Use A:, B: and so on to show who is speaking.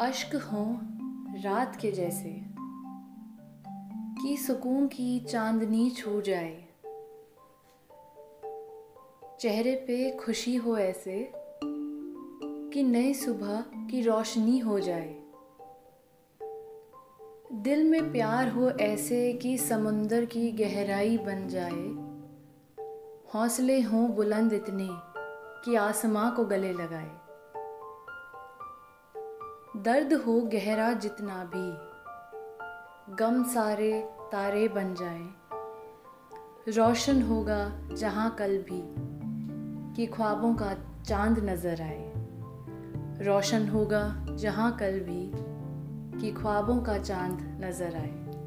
A: अश्क हों रात के जैसे, कि सुकून की चांदनी छू जाए। चेहरे पे खुशी हो ऐसे, कि नई सुबह की रोशनी हो जाए। दिल में प्यार हो ऐसे, कि समुंदर की गहराई बन जाए। हौसले हों बुलंद इतने, कि आसमां को गले लगाए। दर्द हो गहरा जितना भी। गम सारे तारे बन जाए। रोशन होगा जहाँ कल भी, कि ख्वाबों का चाँद नज़र आए। रोशन होगा जहाँ कल भी, कि ख्वाबों का चाँद नज़र आए।